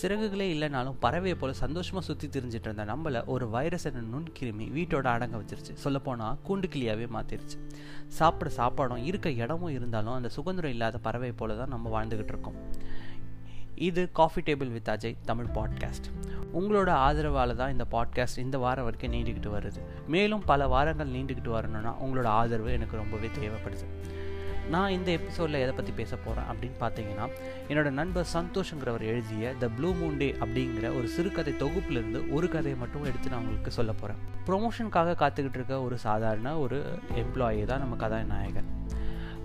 சிறகுகளே இல்லைனாலும் பறவையை போல சந்தோஷமாக சுற்றி திரிஞ்சிட்டு இருந்த நம்மளை ஒரு வைரஸ் என்ற நுண்கிருமி வீட்டோட அடங்க வச்சிருச்சு. சொல்லப்போனால் கூண்டு கிளியாகவே மாற்றிருச்சு சாப்பிட சாப்பாடும் இருக்க இடமும் இருந்தாலும் அந்த சுதந்திரம் இல்லாத பறவை போல தான் நம்ம வாழ்ந்துக்கிட்டு இருக்கோம். இது coffee table with Ajay Tamil podcast உங்களோட ஆதரவால் தான் இந்த பாட்காஸ்ட் இந்த வாரம் வரைக்கும் நீண்டுக்கிட்டு வருது. மேலும் பல வாரங்கள் நீண்டுக்கிட்டு வரணும்னா உங்களோட ஆதரவு எனக்கு ரொம்பவே தேவைப்படுது. நான் இந்த எபிசோடில் எதை பற்றி பேச போகிறேன் அப்படின்னு பார்த்தீங்கன்னா என்னோட நண்பர் சந்தோஷங்கிறவர் எழுதிய த ப்ளூ மூன் டே அப்படிங்கிற ஒரு சிறுகதை தொகுப்புலேருந்து ஒரு கதையை மட்டும் எடுத்து நான் உங்களுக்கு சொல்ல போகிறேன் ப்ரொமோஷனுக்காக காத்துக்கிட்டு இருக்க ஒரு சாதாரண ஒரு எம்ப்ளாயி தான் நம்ம கதாநாயகன்.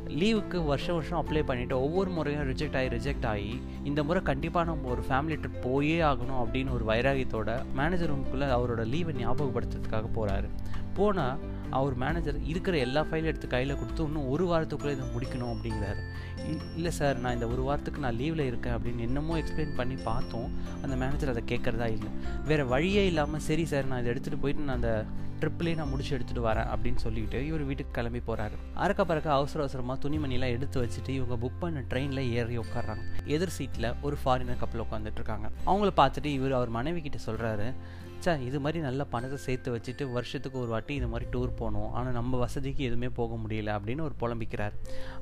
லீவுக்கு வருஷம் வருஷம் அப்ளை பண்ணிவிட்டு ஒவ்வொரு முறையும் ரிஜெக்ட் ஆகி ரிஜெக்ட் ஆகி இந்த முறை கண்டிப்பாக நம்ம ஒரு ஃபேமிலி ட்ரிப் போயே ஆகணும் அப்படின்னு ஒரு வைராகியத்தோட மேனேஜர் ரூமுக்குள்ளே அவரோட லீவை ஞாபகப்படுத்துறதுக்காக போகிறாரு போனால் அவர் மேனேஜர் இருக்கிற எல்லா ஃபைலும் எடுத்து கையில் கொடுத்து இன்னும் ஒரு வாரத்துக்குள்ளே இதை முடிக்கணும் அப்படிங்கிறாரு. இல்லை சார் நான் இந்த ஒரு வாரத்துக்கு நான் லீவில் இருக்கேன் அப்படின்னு என்னமோ எக்ஸ்பிளைன் பண்ணி பார்த்தோம். அந்த மேனேஜர் அதை கேட்குறதா இல்லை. வேறு வழியே இல்லாமல் சரி சார் நான் இதை எடுத்துகிட்டு போயிட்டு நான் அந்த ட்ரிப்லேயே நான் முடிச்சு எடுத்துகிட்டு வரேன் அப்படின்னு சொல்லிட்டு இவர் வீட்டுக்கு கிளம்பி போகிறாரு அறக்க பறக்க அவசர அவசரமாக துணிமணிலாம் எடுத்து வச்சுட்டு இவங்க புக் பண்ண ட்ரெயினில் ஏறி உட்காடுறாங்க எதிர் சீட்டில் ஒரு ஃபாரினர் கப்பல் உட்காந்துட்டு இருக்காங்க. அவங்கள பார்த்துட்டு இவர் அவர் மனைவி கிட்ட சொல்கிறாரு சா இது மாதிரி நல்ல பணத்தை சேர்த்து வச்சுட்டு வருஷத்துக்கு ஒரு வாட்டி இது மாதிரி டூர் போகணும். ஆனால் நம்ம வசதிக்கு எதுவுமே போக முடியல அப்படின்னு ஒரு புலம்பிக்கிறார்.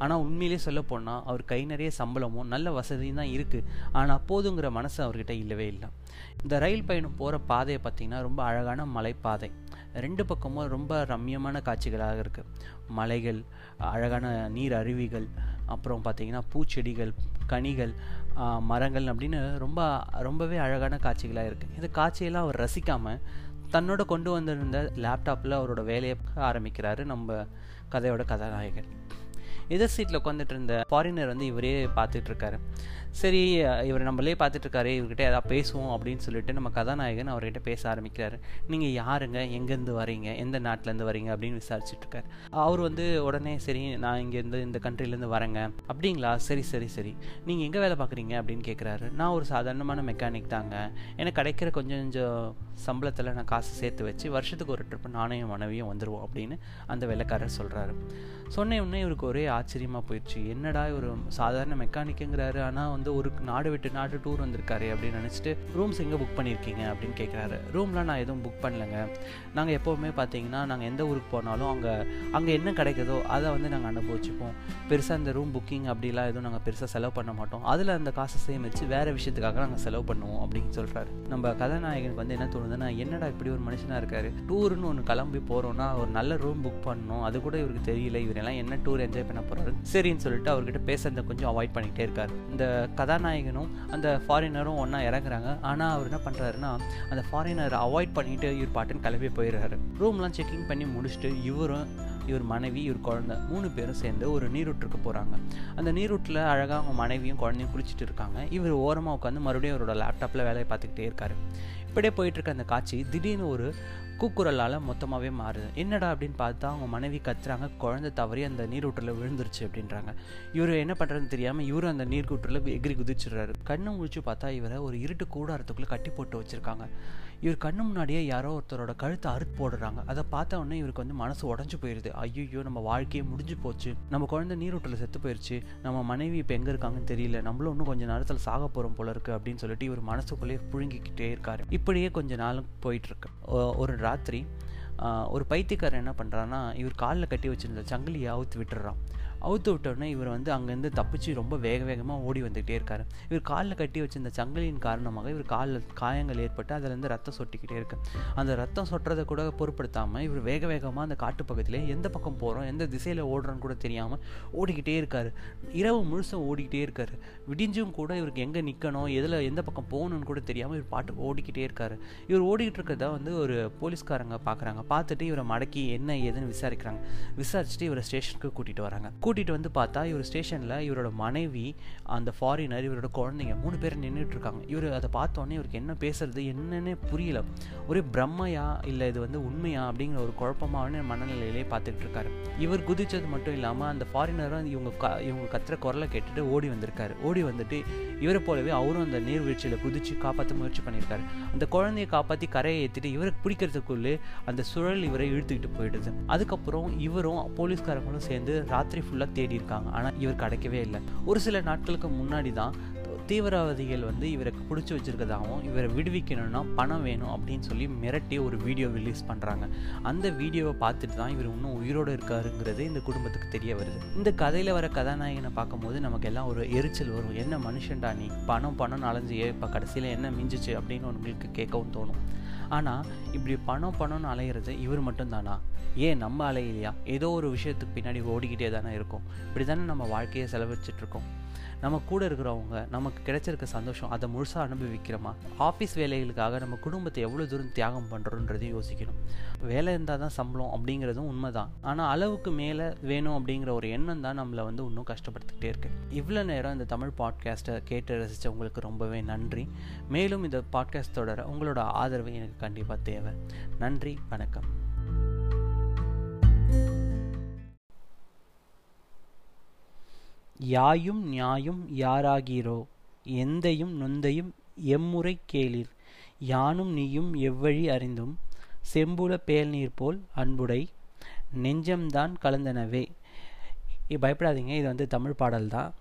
ஆனால் உண்மையிலேயே சொல்ல போனால் அவர் கை நிறைய சம்பளமும் நல்ல வசதியும் தான் இருக்குது ஆனால் போதுங்கிற மனசு அவர்கிட்ட இல்லவே இல்லை. இந்த ரயில் பயணம் போகிற பாதையை பார்த்திங்கன்னா ரொம்ப அழகான மலைப்பாதை. ரெண்டு பக்கமும் ரொம்ப ரம்யமான காட்சிகளாக இருக்குது மலைகள் அழகான நீர் அருவிகள் அப்புறம் பார்த்திங்கன்னா பூச்செடிகள் கனிகள் மரங்கள் அப்படின்னு ரொம்ப ரொம்பவே அழகான காட்சிகளாக இருக்குது இந்த காட்சியெல்லாம் அவர் ரசிக்காமல் தன்னோட கொண்டு வந்திருந்த லேப்டாப்பில் அவரோட வேலையை ஆரம்பிக்கிறாரு நம்ம கதையோட கதாநாயகன் எதிர் சீட்டில் உட்காந்துட்டு இருந்த ஃபாரினர் வந்து இவரே பார்த்துட்டு இருக்காரு. சரி இவர் நம்மளே பார்த்துட்ருக்காரு இவர்கிட்ட ஏதாவது பேசுவோம் அப்படின்னு சொல்லிட்டு நம்ம கதாநாயகன் அவர்கிட்ட பேச ஆரம்பிக்கிறாரு. நீங்கள் யாருங்க? எங்கேருந்து வரீங்க? எந்த நாட்டிலேருந்து வரீங்க? அப்படின்னு விசாரிச்சுட்ருக்காரு. அவர் வந்து உடனே சரி நான் இங்கேருந்து இந்த கண்ட்ரிலேருந்து வரேங்க. அப்படிங்களா? சரி சரி சரி. நீங்கள் எங்கே வேலை பார்க்குறீங்க? அப்படின்னு கேட்குறாரு. நான் ஒரு சாதாரணமான மெக்கானிக் தாங்க. எனக்கு கிடைக்கிற கொஞ்சம் கொஞ்சம் சம்பளத்தில் நான் காசு சேர்த்து வச்சு வருஷத்துக்கு ஒரு ட்ரிப்பு நானும் மனைவியும் வந்துடுவோம் அப்படின்னு அந்த வேலைக்காரர் சொல்கிறாரு சொன்ன உடனே இவருக்கு ஒரே ஆச்சரியமாக போயிடுச்சு. என்னடா ஒரு சாதாரண மெக்கானிக்குங்கிறாரு ஆனால் வந்து ஒரு நாடு விட்டு நாடு டூர் வந்திருக்காரு அப்படின்னு நினச்சிட்டு ரூம்ஸ் எங்கே புக் பண்ணியிருக்கீங்க அப்படின்னு கேட்குறாரு ரூம்லாம் நான் எதுவும் புக் பண்ணலைங்க. நாங்கள் எப்போவுமே பார்த்தீங்கன்னா நாங்கள் எந்த ஊருக்கு போனாலும் அங்கே அங்கே என்ன கிடைக்குதோ அதை வந்து நாங்கள் அனுபவிச்சுப்போம். பெருசாக இந்த ரூம் புக்கிங் அப்படிலாம் எதுவும் நாங்கள் பெருசாக செலவு பண்ண மாட்டோம். அதில் அந்த காசை சேமித்து வேறு விஷயத்துக்காக நாங்கள் செலவு பண்ணுவோம் அப்படின்னு சொல்கிறாரு நம்ம கதாநாயகனுக்கு வந்து என்ன தோணுதுன்னா என்னடா இப்படி ஒரு மனுஷனாக இருக்காரு? டூருன்னு ஒன்று கிளம்பி போகிறோன்னா ஒரு நல்ல ரூம் புக் பண்ணணும். அது கூட இவருக்கு தெரியல. இவரெல்லாம் என்ன டூர் என்ஜாய் பண்ண போகிறாரு சரின்னு சொல்லிட்டு அவர்கிட்ட பேசுறத கொஞ்சம் அவாய்ட் பண்ணிகிட்டே இருக்காரு. இந்த கதாநாயகனும் அந்த ஃபாரினரும் ஒன்றா இறங்குறாங்க. ஆனால் அவர் என்ன பண்ணுறாருன்னா அந்த ஃபாரினரை அவாய்ட் பண்ணிட்டு இவர் பாட்டுன்னு கிளம்பி போயிடுறாரு. ரூம்லாம் செக்கிங் பண்ணி முடிச்சுட்டு இவரும் இவர் மனைவி இவர் குழந்த மூணு பேரும் சேர்ந்து ஒரு நீரூற்றுக்கு போகிறாங்க அந்த நீரூட்டில் அழகாக அவங்க மனைவியும் குழந்தையும் குளிச்சுட்டு இருக்காங்க. இவர் ஓரமாக உட்காந்து மறுபடியும் அவரோட லேப்டாப்பில் வேலையை பார்த்துக்கிட்டே இருக்காரு. இப்படியே போயிட்டுருக்க அந்த காட்சி திடீர்னு ஒரு கூக்குரலால் மொத்தமாகவே மாறுது. என்னடா அப்படின்னு பார்த்தா அவங்க மனைவி கத்துறாங்க குழந்தை தவறி அந்த நீரூற்றில் விழுந்துருச்சு அப்படின்றாங்க. இவர் என்ன பண்ணுறதுன்னு தெரியாமல் இவரும் அந்த நீர்க்கூற்றில் எகிரி குதிச்சிடுறாரு. கண்ணு முழிச்சு பார்த்தா இவரை ஒரு இருட்டு கூடாரத்துக்குள்ளே கட்டி போட்டு வச்சுருக்காங்க. இவர் கண்ணு முன்னாடியே யாரோ ஒருத்தரோட கழுத்தை அறுத்து போடுறாங்க. அதை பார்த்த உடனே இவருக்கு வந்து மனசு உடஞ்சு போயிடுது ஐயோ நம்ம வாழ்க்கையே முடிஞ்சு போச்சு. நம்ம குழந்தை நீரூட்டில் செத்து போயிடுச்சு நம்ம மனைவி இப்போ எங்கே இருக்காங்கன்னு தெரியல. நம்மளும் இன்னும் கொஞ்சம் நேரத்தில் சாக போகிறோம் போல இருக்கு அப்படின்னு சொல்லிட்டு இவர் மனசுக்குள்ளேயே புழுங்கிக்கிட்டே இருக்காரு. இப்படியே கொஞ்ச நாளும் போயிட்டுருக்கு ஒரு ராத்திரி ஒரு பைத்தியக்காரன் என்ன பண்ணுறான்னா இவர் காலில் கட்டி வச்சிருந்த சங்கிலியை அவுத்து விட்டுறான். அவுத்து விட்டோடனே இவர் வந்து அங்கேருந்து தப்பிச்சு ரொம்ப வேக வேகமாக ஓடி வந்துகிட்டே இருக்காரு. இவர் காலில் கட்டி வச்சிருந்த சங்கிலியின் காரணமாக இவர் காலில் காயங்கள் ஏற்பட்டு அதுலேருந்து ரத்தம் சொட்டிக்கிட்டே இருக்கு. அந்த ரத்தம் சொட்டுறதை கூட பொருட்படுத்தாமல் இவர் வேக வேகமாக அந்த காட்டு பக்கத்திலே எந்த பக்கம் போகிறோம் எந்த திசையில் ஓடுறோன்னு கூட தெரியாமல் ஓடிக்கிட்டே இருக்காரு. இரவு முழுசும் ஓடிக்கிட்டே இருக்காரு. விடிஞ்சும் கூட இவருக்கு எங்கே நிற்கணும் எதில் எந்த பக்கம் போகணும்னு கூட தெரியாமல் இவர் பாட்டு ஓடிக்கிட்டே இருக்காரு. இவர் ஓடிக்கிட்டு இருக்கிறதா வந்து ஒரு போலீஸ்காரங்க பார்க்குறாங்க பார்த்துட்டு இவரை மடக்கி என்ன ஏதுன்னு விசாரிக்கிறாங்க. விசாரிச்சுட்டு இவரை ஸ்டேஷனுக்கு கூட்டிகிட்டு வராங்க. கூட்டிகிட்டு வந்து பார்த்தா இவர் ஸ்டேஷனில் இவரோட மனைவி அந்த ஃபாரினர் இவரோட குழந்தைங்க மூணு பேர் நின்றுட்டு இருக்காங்க. இவர் அதை பார்த்தோன்னே இவருக்கு என்ன பேசுறது என்னன்னே புரியல. ஒரே பிரம்மையா இல்லை இது வந்து உண்மையா அப்படிங்கிற ஒரு குழப்பமான மனநிலையிலே பார்த்துட்டு இருக்காரு. இவர் குதிச்சது மட்டும் இல்லாமல் அந்த ஃபாரினரும் இவங்க க இவங்க கத்துற குரலை கேட்டுட்டு ஓடி வந்திருக்காரு. ஓடி வந்துட்டு இவரை போலவே அவரும் அந்த நீர்வீழ்ச்சியில் குதிச்சு காப்பாற்ற முயற்சி பண்ணியிருக்காரு. அந்த குழந்தையை காப்பாற்றி கரையை ஏற்றிட்டு இவருக்கு பிடிக்கிறதுக்குள்ளே அந்த சுழல் இவரை இழுத்துக்கிட்டு போயிடுது. அதுக்கப்புறம் இவரும் போலீஸ்காரங்களும் சேர்ந்து ராத்திரி ஃபுல்லாக தேடி இருக்காங்க ஆனால் இவர் கிடைக்கவே இல்லை. ஒரு சில நாட்களுக்கு முன்னாடி தான் தீவிரவாதிகள் வந்து இவரை பிடிச்சி வச்சுருக்கதாகவும் இவரை விடுவிக்கணும்னா பணம் வேணும் அப்படின்னு சொல்லி மிரட்டி ஒரு வீடியோ ரிலீஸ் பண்ணுறாங்க அந்த வீடியோவை பார்த்துட்டு தான் இவர் இன்னும் உயிரோடு இருக்காருங்கிறது இந்த குடும்பத்துக்கு தெரிய வருது. இந்த கதையில் வர கதாநாயகனை பார்க்கும்போது நமக்கு எல்லாம் ஒரு எரிச்சல் வரும். என்ன மனுஷன்டா நீ? பணம் பணம் அலைஞ்சியே இப்போ கடைசியில் என்ன மிஞ்சிச்சு அப்படின்னு உங்களுக்கு கேட்கவும் தோணும். ஆனால் இப்படி பணம் பணம்னு அலையிறது இவர் மட்டும்தானா? ஏன் நம்ம அலையிலையா? ஏதோ ஒரு விஷயத்துக்கு பின்னாடி ஓடிக்கிட்டே தானே இருக்கும். இப்படி தானே நம்ம வாழ்க்கையை செலவழிச்சிட்ருக்கோம் நம்ம கூட இருக்கிறவங்க நமக்கு கிடைச்சிருக்க சந்தோஷம் அதை முழுசாக அனுபவிக்கிறோமா? ஆஃபீஸ் வேலைகளுக்காக நம்ம குடும்பத்தை எவ்வளோ தூரம் தியாகம் பண்ணுறோன்றதையும் யோசிக்கணும். வேலை இருந்தால் தான் சம்பளம் அப்படிங்கிறதும் உண்மை தான் ஆனால் அளவுக்கு மேலே வேணும் அப்படிங்கிற ஒரு எண்ணம் தான் நம்மளை வந்து இன்னும் கஷ்டப்படுத்திக்கிட்டே இருக்கு. இவ்வளோ நேரம் இந்த தமிழ் பாட்காஸ்ட்டை கேட்டு ரசித்த உங்களுக்கு ரொம்பவே நன்றி. மேலும் இந்த பாட்காஸ்ட் தொடர உங்களோட ஆதரவு எனக்கு கண்டிப்பாக தேவை. நன்றி வணக்கம். யாயும் நியாயும் யாராகிறோ? எந்தையும் நொந்தையும் எம்முறை கேளிர். யானும் நீயும் எவ்வழி அறிந்தும்? செம்புல பேல் நீர் போல் அன்புடை. நெஞ்சம்தான் கலந்தனவே. பயப்படாதீங்க. இது வந்து தமிழ் பாடல் தான்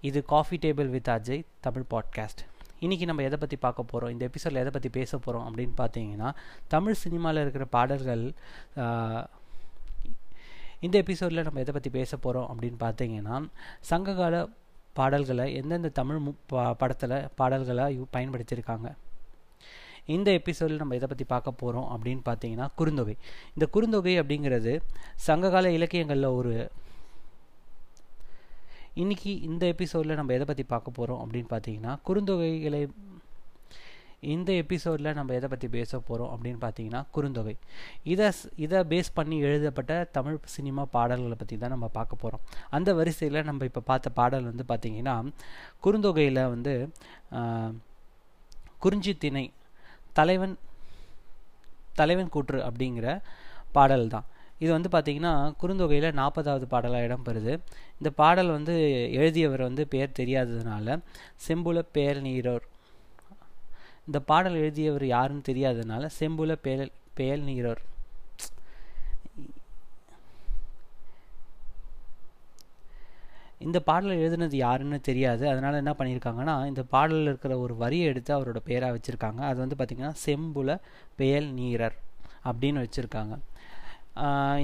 இது coffee table with Ajay Tamil podcast இன்றைக்கி நம்ம எதை பற்றி பார்க்க போகிறோம் இந்த எபிசோடில் எதை பற்றி பேச போகிறோம் அப்படின்னு பார்த்தீங்கன்னா தமிழ் சினிமாவில் இருக்கிற பாடல்கள் இந்த எபிசோடில் நம்ம எதை பற்றி பேச போகிறோம் அப்படின்னு பார்த்தீங்கன்னா சங்ககால பாடல்களை எந்தெந்த தமிழ் மு படத்தில் பாடல்களை பயன்படுத்தியிருக்காங்க. இந்த எபிசோடில் நம்ம எதை பற்றி பார்க்க போகிறோம் அப்படின்னு பார்த்தீங்கன்னா குறுந்தொகை. இந்த குறுந்தொகை அப்படிங்கிறது சங்ககால இலக்கியங்களில் ஒரு இன்றைக்கி இந்த எபிசோடில் நம்ம எதை பற்றி பார்க்க போகிறோம் அப்படின்னு பார்த்தீங்கன்னா குறுந்தொகைகளை இந்த எபிசோடில் நம்ம எதை பற்றி பேச போகிறோம் அப்படின்னு பார்த்தீங்கன்னா குறுந்தொகை. இதை இதை பேஸ் பண்ணி எழுதப்பட்ட தமிழ் சினிமா பாடல்களை பற்றி தான் நம்ம பார்க்க போகிறோம் அந்த வரிசையில் நம்ம இப்போ பார்த்த பாடல் வந்து பார்த்திங்கன்னா குறுந்தொகையில் வந்து குறிஞ்சி திணை தலைவன் தலைவன் கூற்று அப்படிங்கிற பாடல் தான். இது வந்து பார்த்திங்கன்னா குறுந்தொகையில் நாற்பதாவது பாடலாக இடம்பெறுது. இந்த பாடல் வந்து எழுதியவர் வந்து பேர் தெரியாததுனால செம்புல பேர் நீரோர் இந்த பாடல் எழுதியவர் யாருன்னு தெரியாததுனால செம்புல பேல் பேல் நீரோர். இந்த பாடலை எழுதுனது யாருன்னு தெரியாது. அதனால் என்ன பண்ணியிருக்காங்கன்னா இந்த பாடலில் இருக்கிற ஒரு வரியை எடுத்து அவரோட பேராக வச்சுருக்காங்க. அது வந்து பார்த்திங்கன்னா செம்புல பெயல் நீரர் அப்படின்னு வச்சுருக்காங்க.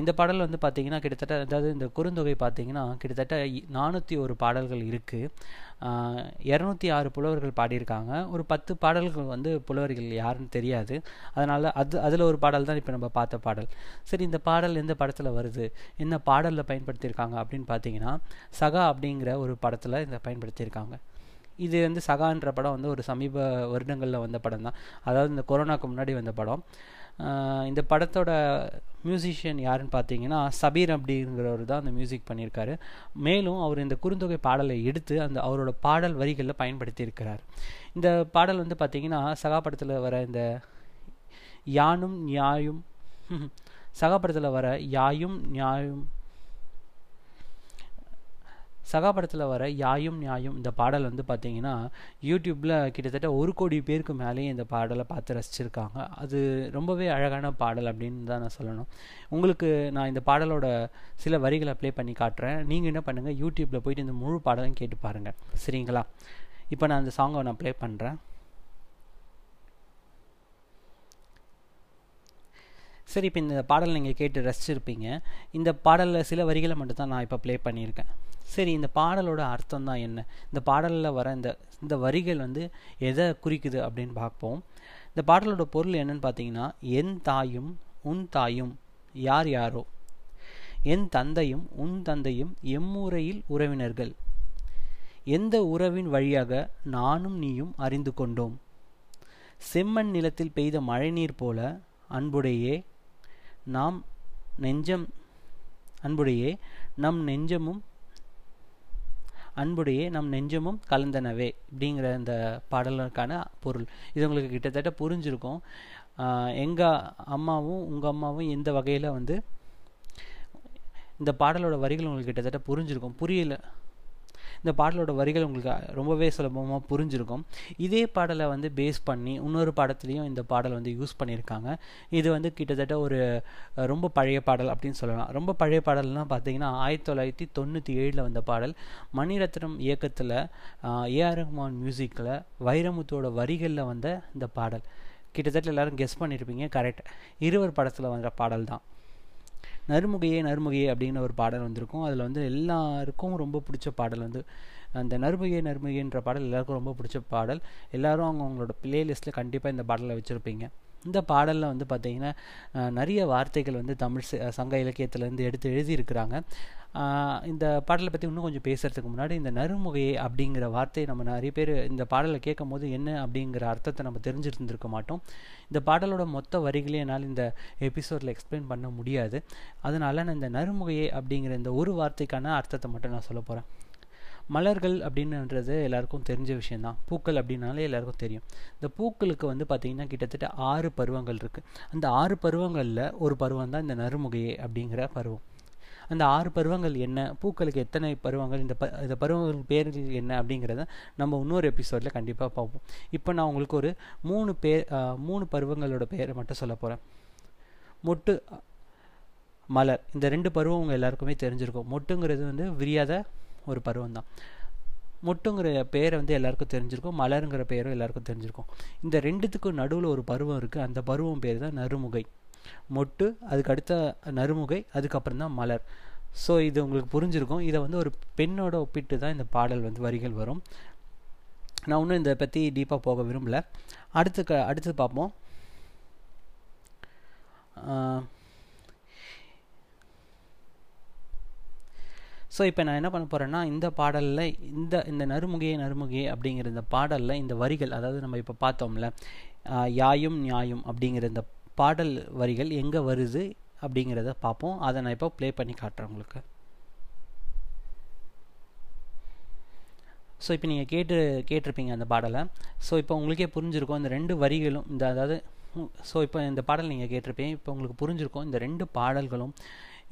இந்த பாடல் வந்து பார்த்திங்கன்னா கிட்டத்தட்ட அதாவது இந்த குறுந்தொகை பார்த்திங்கன்னா கிட்டத்தட்ட நானூற்றி ஒரு பாடல்கள் இருக்குது இரநூத்தி ஆறு புலவர்கள் பாடியிருக்காங்க. ஒரு பத்து பாடல்கள் வந்து புலவர்கள் யாருன்னு தெரியாது. அதனால் அது அதில் ஒரு பாடல் தான் இப்போ நம்ம பார்த்த பாடல். சரி இந்த பாடல் எந்த படத்தில் வருது? என்ன பாடலில் பயன்படுத்தியிருக்காங்க அப்படின்னு பார்த்தீங்கன்னா சகா அப்படிங்கிற ஒரு படத்தில் இந்த பயன்படுத்தியிருக்காங்க. இது வந்து சகான்ற படம் வந்து ஒரு சமீப வருடங்களில் வந்த படம் தான் அதாவது இந்த கொரோனாக்கு முன்னாடி வந்த படம். இந்த படத்தோட மியூசிஷியன் யாருன்னு பார்த்தீங்கன்னா சபீர் அப்படிங்கிறவர் தான் அந்த மியூசிக் பண்ணியிருக்காரு. மேலும் அவர் இந்த குறுந்தொகை பாடலை எடுத்து அந்த அவரோட பாடல் வரிகளில் பயன்படுத்தியிருக்கிறார். இந்த பாடல் வந்து பார்த்தீங்கன்னா சகா படத்தில் வர இந்த யானும் நியாயும் சகா படத்தில் வர யாயும் நியாயும் சகா படத்தில் வர யாயும் நியாயும் இந்த பாடல் வந்து பார்த்தீங்கன்னா யூடியூப்பில் கிட்டத்தட்ட ஒரு கோடி பேருக்கு மேலேயும் இந்த பாடலை பார்த்து ரசிச்சிருக்காங்க. அது ரொம்பவே அழகான பாடல் அப்படின்னு தான் நான் சொல்லணும். உங்களுக்கு நான் இந்த பாடலோட சில வரிகளை ப்ளே பண்ணி காட்டுறேன். நீங்கள் என்ன பண்ணுங்கள் யூடியூப்பில் போயிட்டு இந்த முழு பாடலையும் கேட்டு பாருங்கள் சரிங்களா? இப்போ நான் அந்த சாங்கை நான் ப்ளே பண்ணுறேன் சரி இப்போ இந்த பாடல் நீங்கள் கேட்டு ரசிச்சிருப்பீங்க. இந்த பாடலில் சில வரிகளை மட்டும் தான் நான் இப்போ ப்ளே பண்ணியிருக்கேன். சரி இந்த பாடலோட அர்த்தம் தான் என்ன? இந்த பாடலில் வர இந்த இந்த வரிகள் வந்து எதை குறிக்குது அப்படின்னு பார்ப்போம். இந்த பாடலோட பொருள் என்னன்னு பார்த்தீங்கன்னா என் தாயும் உன் தாயும் யார் யாரோ? என் தந்தையும் உன் தந்தையும் எம்முறையில் உறவினர்கள். எந்த உறவின் வழியாக நானும் நீயும் அறிந்து கொண்டோம்? செம்மண் நிலத்தில் பெய்த மழைநீர் போல அன்புடையே நாம் நெஞ்சம் அன்புடையே நம் நெஞ்சமும் அன்புடையே நம் நெஞ்சமும் கலந்தனவே அப்படிங்கிற இந்த பாடலுக்கான பொருள். இது உங்களுக்கு கிட்டத்தட்ட புரிஞ்சிருக்கும். எங்கள் அம்மாவும் உங்கள் அம்மாவும் எந்த வகையில் வந்து இந்த பாடலோட வரிகள் உங்களுக்கு கிட்டத்தட்ட புரிஞ்சிருக்கும். புரியல. இந்த பாடலோட வரிகள் உங்களுக்கு ரொம்பவே சுலபமாக புரிஞ்சிருக்கும். இதே பாடலை வந்து பேஸ் பண்ணி இன்னொரு பாடத்துலேயும் இந்த பாடல் வந்து யூஸ் பண்ணியிருக்காங்க. இது வந்து கிட்டத்தட்ட ஒரு ரொம்ப பழைய பாடல் அப்படின்னு சொல்லலாம். ரொம்ப பழைய பாடல்னால் பார்த்தீங்கன்னா ஆயிரத்தி தொள்ளாயிரத்தி தொண்ணூற்றி ஏழில் வந்த பாடல். மணிரத்னம் இயக்கத்தில் ஏஆர் ரஹ்மான் மியூசிக்கில் வைரமுத்தோட வரிகளில் வந்த இந்த பாடல். கிட்டத்தட்ட எல்லோரும் கெஸ் பண்ணியிருப்பீங்க கரெக்ட் இருவர் படத்தில் வந்த பாடல் தான் நறுமுகையே நறுமுகையே அப்படின்னு ஒரு பாடல் வந்திருக்கும். அதில் வந்து எல்லாருக்கும் ரொம்ப பிடிச்ச பாடல் வந்து அந்த நறுமுகையே நறுமுகைன்ற பாடல் எல்லாருக்கும் ரொம்ப பிடிச்ச பாடல். எல்லோரும் அவங்க அவங்களோட பிளேலிஸ்ட்டில் கண்டிப்பாக இந்த பாடலை வச்சுருப்பீங்க. இந்த பாடலில் வந்து பார்த்திங்கன்னா நிறைய வார்த்தைகள் வந்து தமிழ் சங்க இலக்கியத்திலேருந்து எடுத்து எழுதியிருக்கிறாங்க. இந்த பாடலை பற்றி இன்னும் கொஞ்சம் பேசுகிறதுக்கு முன்னாடி இந்த நறுமுகையை அப்படிங்கிற வார்த்தையை நம்ம நிறைய பேர் இந்த பாடலை கேட்கும் போது என்ன அப்படிங்கிற அர்த்தத்தை நம்ம தெரிஞ்சிருந்துருக்க மாட்டோம். இந்த பாடலோட மொத்த வரிகளையும் என்னால் இந்த எபிசோடில் எக்ஸ்பிளைன் பண்ண முடியாது. அதனால் நான் இந்த நறுமுகையே அப்படிங்கிற இந்த ஒரு வார்த்தைக்கான அர்த்தத்தை மட்டும் நான் சொல்ல போகிறேன் மலர்கள் அப்படின்றது எல்லாருக்கும் தெரிஞ்ச விஷயந்தான் பூக்கள் அப்படின்னாலே எல்லாருக்கும் தெரியும். இந்த பூக்களுக்கு வந்து பார்த்திங்கன்னா கிட்டத்தட்ட ஆறு பருவங்கள் இருக்குது அந்த ஆறு பருவங்களில் ஒரு பருவம் தான் இந்த நறுமுகையே அப்படிங்கிற பருவம். அந்த ஆறு பருவங்கள் என்ன? பூக்களுக்கு எத்தனை பருவங்கள்? இந்த ப இந்த பருவங்கள் பேர்கள் என்ன அப்படிங்கிறத நம்ம இன்னொரு எபிசோடில் கண்டிப்பாக பார்ப்போம். இப்போ நான் உங்களுக்கு ஒரு மூணு பேர் மூணு பருவங்களோட பேரை மட்டும் சொல்ல போகிறேன் மொட்டு மலர். இந்த ரெண்டு பருவம் உங்கள் எல்லாருக்குமே தெரிஞ்சிருக்கும். மொட்டுங்கிறது வந்து விரியாத ஒரு பருவம் தான் மொட்டுங்கிற பேரை வந்து எல்லாருக்கும் தெரிஞ்சிருக்கும் மலருங்கிற பேரும் எல்லாருக்கும் தெரிஞ்சிருக்கும். இந்த ரெண்டுத்துக்கும் நடுவில் ஒரு பருவம் இருக்குது அந்த பருவம் பேர் தான் நறுமுகை. மொட்டு அதுக்கு அடுத்த நறுமுகை அதுக்கப்புறம் தான் மலர். ஸோ இது உங்களுக்கு புரிஞ்சிருக்கும். இதை வந்து ஒரு பெண்ணோட ஒப்பிட்டு தான் இந்த பாடல் வந்து வரிகள் வரும். நான் இன்னும் இதை பற்றி டீப்பாக போக விரும்பல. அடுத்து க அடுத்து பார்ப்போம். ஸோ இப்போ நான் என்ன பண்ண போகிறேன்னா இந்த பாடலில் இந்த இந்த நறுமுகையே நறுமுகையே அப்படிங்கிற இந்த பாடலில் இந்த வரிகள் அதாவது நம்ம இப்போ பார்த்தோம்ல யாயும் நியாயும் அப்படிங்கிற இந்த பாடல் வரிகள் எங்கே வருது அப்படிங்கிறத பார்ப்போம். அதை நான் இப்போ ப்ளே பண்ணி காட்டுறேன் உங்களுக்கு. ஸோ இப்போ நீங்கள் கேட்டு கேட்டிருப்பீங்க அந்த பாடலை. ஸோ இப்போ உங்களுக்கே புரிஞ்சிருக்கும் இந்த ரெண்டு வரிகளும் இந்த அதாவது ஸோ இப்போ இந்த பாடல் நீங்கள் கேட்டிருப்பீங்க. இப்போ உங்களுக்கு புரிஞ்சிருக்கும் இந்த ரெண்டு பாடல்களும்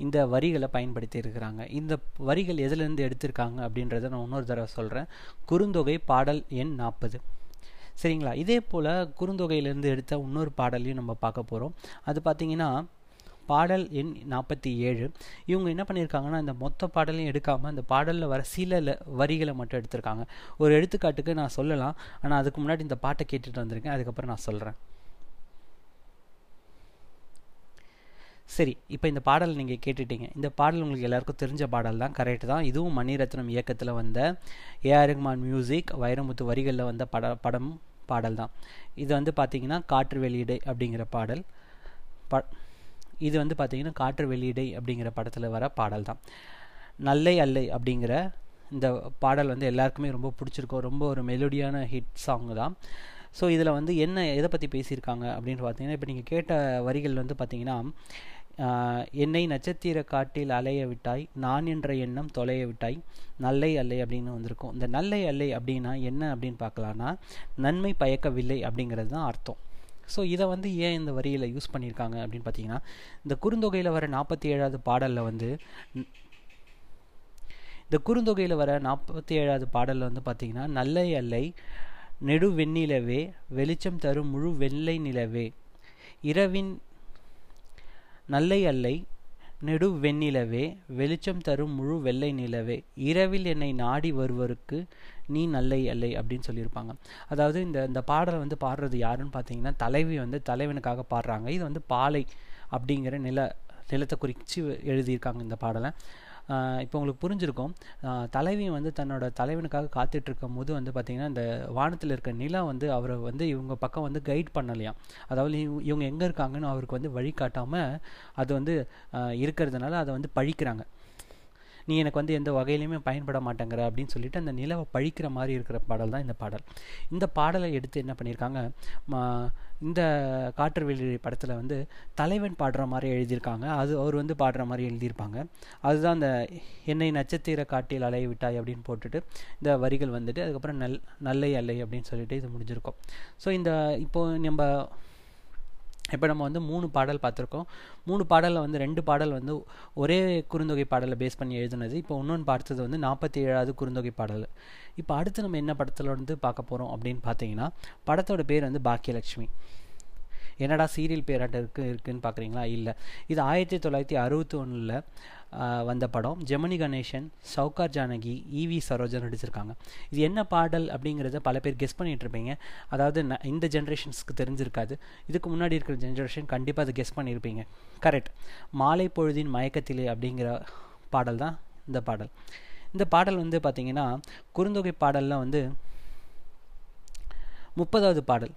இந்த வரிகளை பயன்படுத்தி இருக்கிறாங்க. இந்த வரிகள் எதுலேருந்து எடுத்திருக்காங்க அப்படின்றத நான் இன்னொரு தடவை சொல்கிறேன் குறுந்தொகை பாடல் எண் நாற்பது. சரிங்களா? இதே போல் குறுந்தொகையிலேருந்து எடுத்த இன்னொரு பாடலையும் நம்ம பார்க்க போகிறோம் அது பார்த்திங்கன்னா பாடல் எண் நாற்பத்தி ஏழு. இவங்க என்ன பண்ணியிருக்காங்கன்னா இந்த மொத்த பாடலையும் எடுக்காமல் அந்த பாடலில் வர சில வரிகளை மட்டும் எடுத்திருக்காங்க. ஒரு எடுத்துக்காட்டுக்கு நான் சொல்லலாம். ஆனால் அதுக்கு முன்னாடி இந்த பாட்டை கேட்டுட்டு வந்திருக்கேன். அதுக்கப்புறம் நான் சொல்கிறேன் சரி இப்போ இந்த பாடல் நீங்கள் கேட்டுட்டீங்க. இந்த பாடல் உங்களுக்கு எல்லாருக்கும் தெரிஞ்ச பாடல் தான் கரெக்ட் தான். இதுவும் மணிரத்னம் இயக்கத்தில் வந்த ஏஆர் ரஹ்மான் மியூசிக் வைரமுத்து வரிகளில் வந்த பட படம் பாடல் தான். இது வந்து பார்த்தீங்கன்னா காற்று வெளியீடு அப்படிங்கிற பாடல். ப இது வந்து பார்த்தீங்கன்னா காற்று வெளியீடை அப்படிங்கிற படத்தில் வர பாடல் தான். நல்லை அல்லை அப்படிங்கிற இந்த பாடல் வந்து எல்லாருக்குமே ரொம்ப பிடிச்சிருக்கும். ரொம்ப ஒரு மெலோடியான ஹிட் சாங் தான். ஸோ இதில் வந்து என்ன எதை பற்றி பேசியிருக்காங்க அப்படின்னு பார்த்தீங்கன்னா இப்போ நீங்கள் கேட்ட வரிகள் வந்து பார்த்தீங்கன்னா என்னை நட்சத்திர காட்டில் அலைய விட்டாய் நான் என்ற எண்ணம் தொலைய விட்டாய் நல்லை அல்லை அப்படின்னு வந்திருக்கும். இந்த நல்லை அல்லை அப்படின்னா என்ன அப்படின்னு பார்க்கலான்னா நன்மை பயக்கவில்லை அப்படிங்கிறது தான் அர்த்தம். ஸோ இதை வந்து ஏன் இந்த வரியில் யூஸ் பண்ணியிருக்காங்க அப்படின்னு பார்த்தீங்கன்னா இந்த குறுந்தொகையில் வர நாற்பத்தி ஏழாவது பாடலில் வந்து இந்த குறுந்தொகையில் வர நாற்பத்தி ஏழாவது பாடலில் வந்து பார்த்தீங்கன்னா நல்லை அல்லை நெடு வெண்ணிலவே வெளிச்சம் தரும் முழு வெள்ளை நிலவே இரவின் நல்லை அல்லை நெடு வெண்ணிலவே வெளிச்சம் தரும் முழு வெள்ளை நிலவே. இரவில் என்னை நாடி வருவருக்கு நீ நல்லை அல்லை அப்படின்னு சொல்லியிருப்பாங்க. அதாவது இந்த இந்த பாடலை வந்து பாடுறது யாருன்னு பார்த்தீங்கன்னா தலைவி வந்து தலைவனுக்காக பாடுறாங்க. இது வந்து பாலை அப்படிங்கிற நில நிலத்தை குறித்து எழுதியிருக்காங்க இந்த பாடலை. இப்போ உங்களுக்கு புரிஞ்சிருக்கும். தலைவி வந்து தன்னோட தலைவனுக்காக காத்துட்டு இருக்கும் போது வந்து பார்த்திங்கன்னா இந்த வானத்தில் இருக்க நிலா வந்து அவரை வந்து இவங்க பக்கம் வந்து கைட் பண்ணலையாம். அதாவது இவங்க எங்கே இருக்காங்கன்னு அவருக்கு வந்து வழிகாட்டாமல் அது வந்து இருக்கிறதுனால அதை வந்து பழிக்கிறாங்க. நீ எனக்கு வந்து எந்த வகையிலையுமே பயன்பட மாட்டேங்கிற அப்படின்னு சொல்லிட்டு அந்த நிலவை பழிக்கிற மாதிரி இருக்கிற பாடல் தான் இந்த பாடல். இந்த பாடலை எடுத்து என்ன பண்ணியிருக்காங்க? இந்த காற்று வெளி படத்தில் வந்து தலைவன் பாடுற மாதிரி எழுதியிருக்காங்க. அது அவர் வந்து பாடுற மாதிரி எழுதியிருப்பாங்க. அதுதான் அந்த என்னை நட்சத்திர காட்டில் அலைய விட்டாய் அப்படின்னு போட்டுட்டு இந்த வரிகள் வந்துட்டு அதுக்கப்புறம் நல் நல்லை அல்லை அப்படின்னு சொல்லிட்டு இது முடிஞ்சிருக்கும். ஸோ இந்த இப்போது நம்ம இப்போ நம்ம வந்து மூணு பாடல் பார்த்துருக்கோம். மூணு பாடலில் வந்து ரெண்டு பாடல் வந்து ஒரே குறுந்தொகை பாடலை பேஸ் பண்ணி எழுதுனது. இப்போ இன்னொன்று பார்த்தது வந்து நாற்பத்தி ஏழாவது குறுந்தொகை பாடல். இப்போ அடுத்து நம்ம என்ன படத்தில் வந்து பார்க்க போகிறோம் அப்படின்னு பார்த்தீங்கன்னா படத்தோட பேர் வந்து பாக்கியலட்சுமி. என்னடா சீரியல் பேராட்ட இருக்கு இருக்குன்னு பார்க்குறீங்களா இல்லை. இது ஆயிரத்தி தொள்ளாயிரத்தி அறுபத்தி ஒன்றில் வந்த படம். ஜெமினி கணேசன் சவுகார் ஜானகி இவி சரோஜன் நடிச்சிருக்காங்க. இது என்ன பாடல் அப்படிங்கிறத பல பேர் கெஸ் பண்ணிகிட்ருப்பீங்க அதாவது ந- இந்த ஜென்ரேஷன்ஸ்க்கு தெரிஞ்சிருக்காது. இதுக்கு முன்னாடி இருக்கிற ஜென்ரேஷன் கண்டிப்பாக அதை கெஸ் பண்ணியிருப்பீங்க கரெக்ட் மாலை பொழுதின் மயக்கத்திலே அப்படிங்கிற பாடல் தான் இந்த பாடல். இந்த பாடல் வந்து பார்த்தீங்கன்னா குறுந்தொகை பாடலில் வந்து முப்பதாவது பாடல்.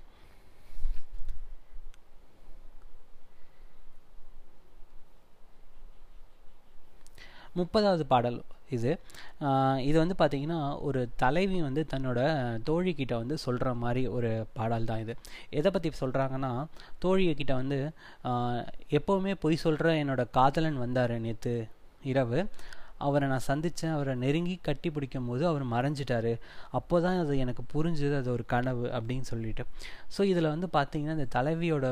முப்பதாவது பாடல் இது. இது வந்து பார்த்தீங்கன்னா ஒரு தலைவி வந்து தன்னோட தோழிக்கிட்ட வந்து சொல்கிற மாதிரி ஒரு பாடல் தான் இது. எதை பற்றி சொல்கிறாங்கன்னா தோழிக்கிட்ட வந்து எப்போவுமே பொய் சொல்கிற என்னோட காதலன் வந்தார் நேற்று இரவு. அவரை நான் சந்தித்தேன் அவரை நெருங்கி கட்டி பிடிக்கும் போது அவர் மறைஞ்சிட்டாரு. அப்போ தான் அது எனக்கு புரிஞ்சுது அது ஒரு கனவு அப்படின்னு சொல்லிட்டு. ஸோ இதில் வந்து பார்த்தீங்கன்னா இந்த தலைவியோட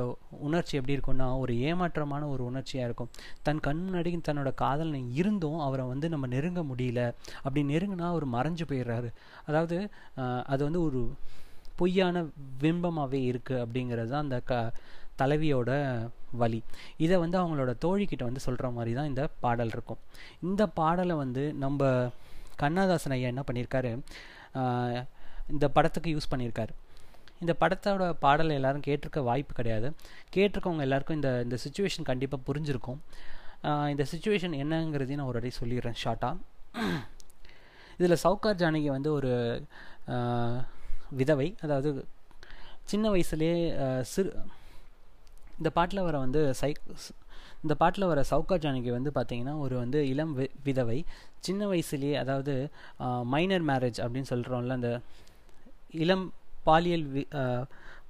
உணர்ச்சி எப்படி இருக்கும்னா ஒரு ஏமாற்றமான ஒரு உணர்ச்சியாக இருக்கும். தன் கண் முன்னாடி தன்னோட காதலன் இருந்தும் அவரை வந்து நம்ம நெருங்க முடியல. அப்படி நெருங்கினா அவர் மறைஞ்சு போயிடுறாரு. அதாவது அது வந்து ஒரு பொய்யான பிம்பமாகவே இருக்குது அப்படிங்கிறது தான் அந்த க தலைவியோட வழி இதை வந்து அவங்களோட தோழிக்கிட்ட வந்து சொல்கிற மாதிரி தான் இந்த பாடல் இருக்கும். இந்த பாடலை வந்து நம்ம கண்ணதாசன் ஐயா என்ன பண்ணியிருக்காரு இந்த படத்துக்கு யூஸ் பண்ணியிருக்காரு இந்த படத்தோட பாடலை எல்லாரும் கேட்டிருக்க வாய்ப்பு கிடையாது. கேட்டிருக்கவங்க எல்லாருக்கும் இந்த இந்த சுச்சுவேஷன் கண்டிப்பாக புரிஞ்சிருக்கும். இந்த சுச்சுவேஷன் என்னங்கிறதையும் நான் ஒரு அடி சொல்லிடுறேன் ஷார்ட்டாக இதில் சவுகார் ஜானகி வந்து ஒரு விதவை. அதாவது சின்ன வயசுலேயே சிறு இந்த பாட்டில் வர வந்து சை இந்த பாட்டில் வர சவுகார் ஜானகி வந்து பார்த்தீங்கன்னா ஒரு வந்து இளம் வி- விதவை. சின்ன வயசுலேயே அதாவது மைனர் மேரேஜ் அப்படின்னு சொல்கிறோம்ல அந்த இளம் பாலியல் வி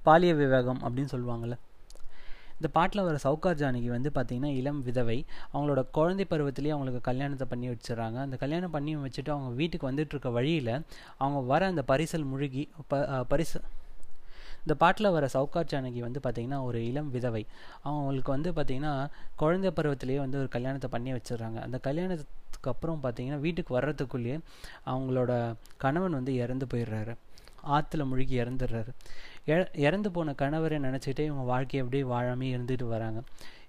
பாலிய விவேகம் அப்படின்னு சொல்லுவாங்கள்ல இந்த பாட்டில் வர சவுகார் ஜானகி வந்து பார்த்தீங்கன்னா இளம் விதவை. அவங்களோட குழந்தை பருவத்திலேயே அவங்களுக்கு கல்யாணத்தை பண்ணி வச்சிடறாங்க. அந்த கல்யாணம் பண்ணி வச்சுட்டு அவங்க வீட்டுக்கு வந்துட்டு இருக்க வழியில் அவங்க வர அந்த பரிசல் முழுகி ப பரிசு இந்த பாட்டில் வர சவுகார் ஜானகி வந்து பார்த்திங்கன்னா ஒரு இளம் விதவை. அவங்களுக்கு வந்து பார்த்திங்கன்னா குழந்தை பருவத்திலேயே வந்து ஒரு கல்யாணத்தை பண்ணி வச்சிடுறாங்க. அந்த கல்யாணத்துக்கு அப்புறம் பார்த்திங்கன்னா வீட்டுக்கு வர்றதுக்குள்ளேயே அவங்களோட கணவன் வந்து இறந்து போயிடுறாரு. ஆற்றுல முழுகி இறந்துடுறாரு. இற- இறந்து போன கணவரை நினச்சிக்கிட்டே இவங்க வாழ்க்கையை அப்படியே வாழாமே இருந்துட்டு வராங்க.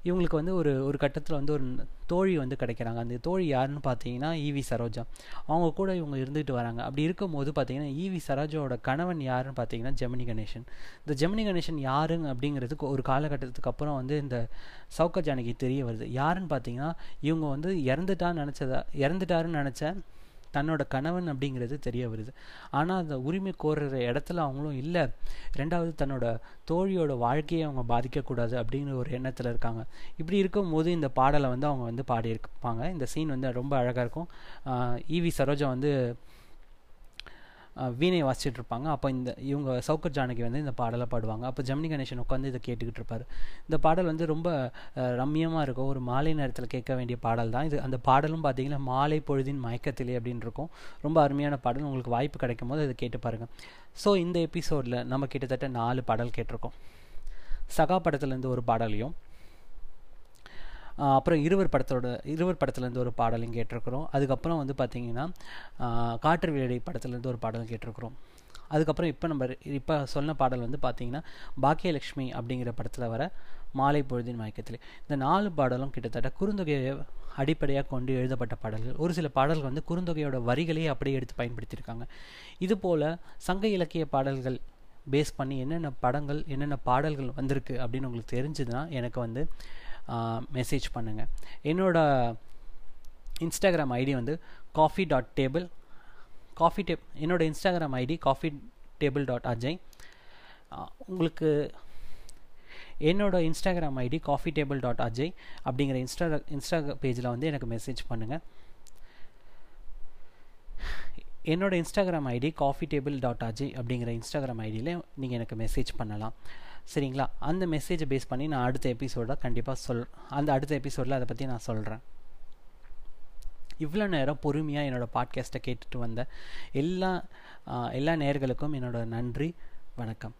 இவங்களுக்கு வந்து ஒரு ஒரு கட்டத்தில் வந்து ஒரு தோழி வந்து கிடைக்கிறாங்க. அந்த தோழி யாருன்னு பார்த்தீங்கன்னா ஈவி சரோஜா. அவங்க கூட இவங்க இருந்துகிட்டு வராங்க. அப்படி இருக்கும்போது பார்த்தீங்கன்னா ஈவி சரோஜாவோட கணவன் யாருன்னு பார்த்தீங்கன்னா ஜெமினி கணேசன். இந்த ஜெமினி கணேசன் யாருங்க அப்படிங்கிறதுக்கு ஒரு காலகட்டத்துக்கு அப்புறம் வந்து இந்த சவுக்க ஜானகி தெரிய வருது. யாருன்னு பார்த்தீங்கன்னா இவங்க வந்து இறந்துட்டான்னு நினச்சதா இறந்துட்டாருன்னு நினச்ச தன்னோட கணவன் அப்படிங்கிறது தெரிய வருது. ஆனால் அந்த உரிமை கோருற இடத்துல அவங்களும் இல்லை. ரெண்டாவது தன்னோட தோழியோட வாழ்க்கையை அவங்க பாதிக்கக்கூடாது அப்படிங்கிற ஒரு எண்ணத்தில் இருக்காங்க. இப்படி இருக்கும்போது இந்த பாடலை வந்து அவங்க வந்து பாடியிருப்பாங்க. இந்த சீன் வந்து ரொம்ப அழகாக இருக்கும். ஈவி சரோஜா வந்து வீணை வாசிச்சுட்டு இருப்பாங்க. அப்போ இந்த இவங்க சௌக்கர் ஜானகி வந்து இந்த பாடலை பாடுவாங்க. அப்போ ஜெமினி கணேசன் உட்காந்து இதை கேட்டுக்கிட்டு இருப்பாரு. இந்த பாடல் வந்து ரொம்ப ரம்மியமாக இருக்கும். ஒரு மாலை நேரத்தில் கேட்க வேண்டிய பாடல் தான். இது அந்த பாடலும் பார்த்தீங்கன்னா மாலை பொழுதின் மயக்கத்திலே அப்படின்னு இருக்கும். ரொம்ப அருமையான பாடல். உங்களுக்கு வாய்ப்பு கிடைக்கும் போது அதை கேட்டு பாருங்கள் ஸோ இந்த எபிசோடில் நம்ம கிட்டத்தட்ட நாலு பாடல் கேட்டிருக்கோம். சகா படத்துலேருந்து ஒரு பாடலையும் அப்புறம் இருவர் படத்தோட இருவர் படத்துலேருந்து ஒரு பாடலும் கேட்டிருக்கிறோம். அதுக்கப்புறம் வந்து பார்த்தீங்கன்னா காற்று வீழை படத்துலேருந்து ஒரு பாடலும் கேட்டிருக்கிறோம். அதுக்கப்புறம் இப்போ நம்ம இப்போ சொன்ன பாடல் வந்து பார்த்தீங்கன்னா பாக்கியலட்சுமி அப்படிங்கிற படத்தில் வர மாலை பொழுதின் மயக்கத்தில். இந்த நாலு பாடலும் கிட்டத்தட்ட குறுந்தொகையை அடிப்படையாக கொண்டு எழுதப்பட்ட பாடல்கள். ஒரு சில பாடல்கள் வந்து குறுந்தொகையோட வரிகளையே அப்படியே எடுத்து பயன்படுத்தியிருக்காங்க. இதுபோல் சங்க இலக்கிய பாடல்கள் பேஸ் பண்ணி என்னென்ன படங்கள் என்னென்ன பாடல்கள் வந்திருக்கு அப்படின்னு உங்களுக்கு தெரிஞ்சதுன்னா எனக்கு வந்து மெசேஜ் பண்ணுங்கள் என்னோட இன்ஸ்டாகிராம் ஐடி வந்து coffee dot table coffee tab என்னோட Instagram ID coffee table dot Ajay உங்களுக்கு என்னோட Instagram ID coffee table dot Ajay அப்படிங்கிற இன்ஸ்டா இன்ஸ்டா பேஜில் வந்து எனக்கு மெசேஜ் பண்ணுங்கள் என்னோட Instagram ID coffee table dot Ajay அப்படிங்கிற இன்ஸ்டாகிராம் ஐடியில் நீங்கள் எனக்கு மெசேஜ் பண்ணலாம். சரிங்களா? அந்த மெசேஜை பேஸ் பண்ணி நான் அடுத்த எபிசோடாக கண்டிப்பாக சொல் அந்த அடுத்த எபிசோடில் அதை பற்றி நான் சொல்கிறேன் இவ்வளோ நேரம் பொறுமையாக என்னோடய பாட்காஸ்ட்டை கேட்டுட்டு வந்த எல்லா எல்லா நேர்களுக்கும் என்னோட நன்றி வணக்கம்.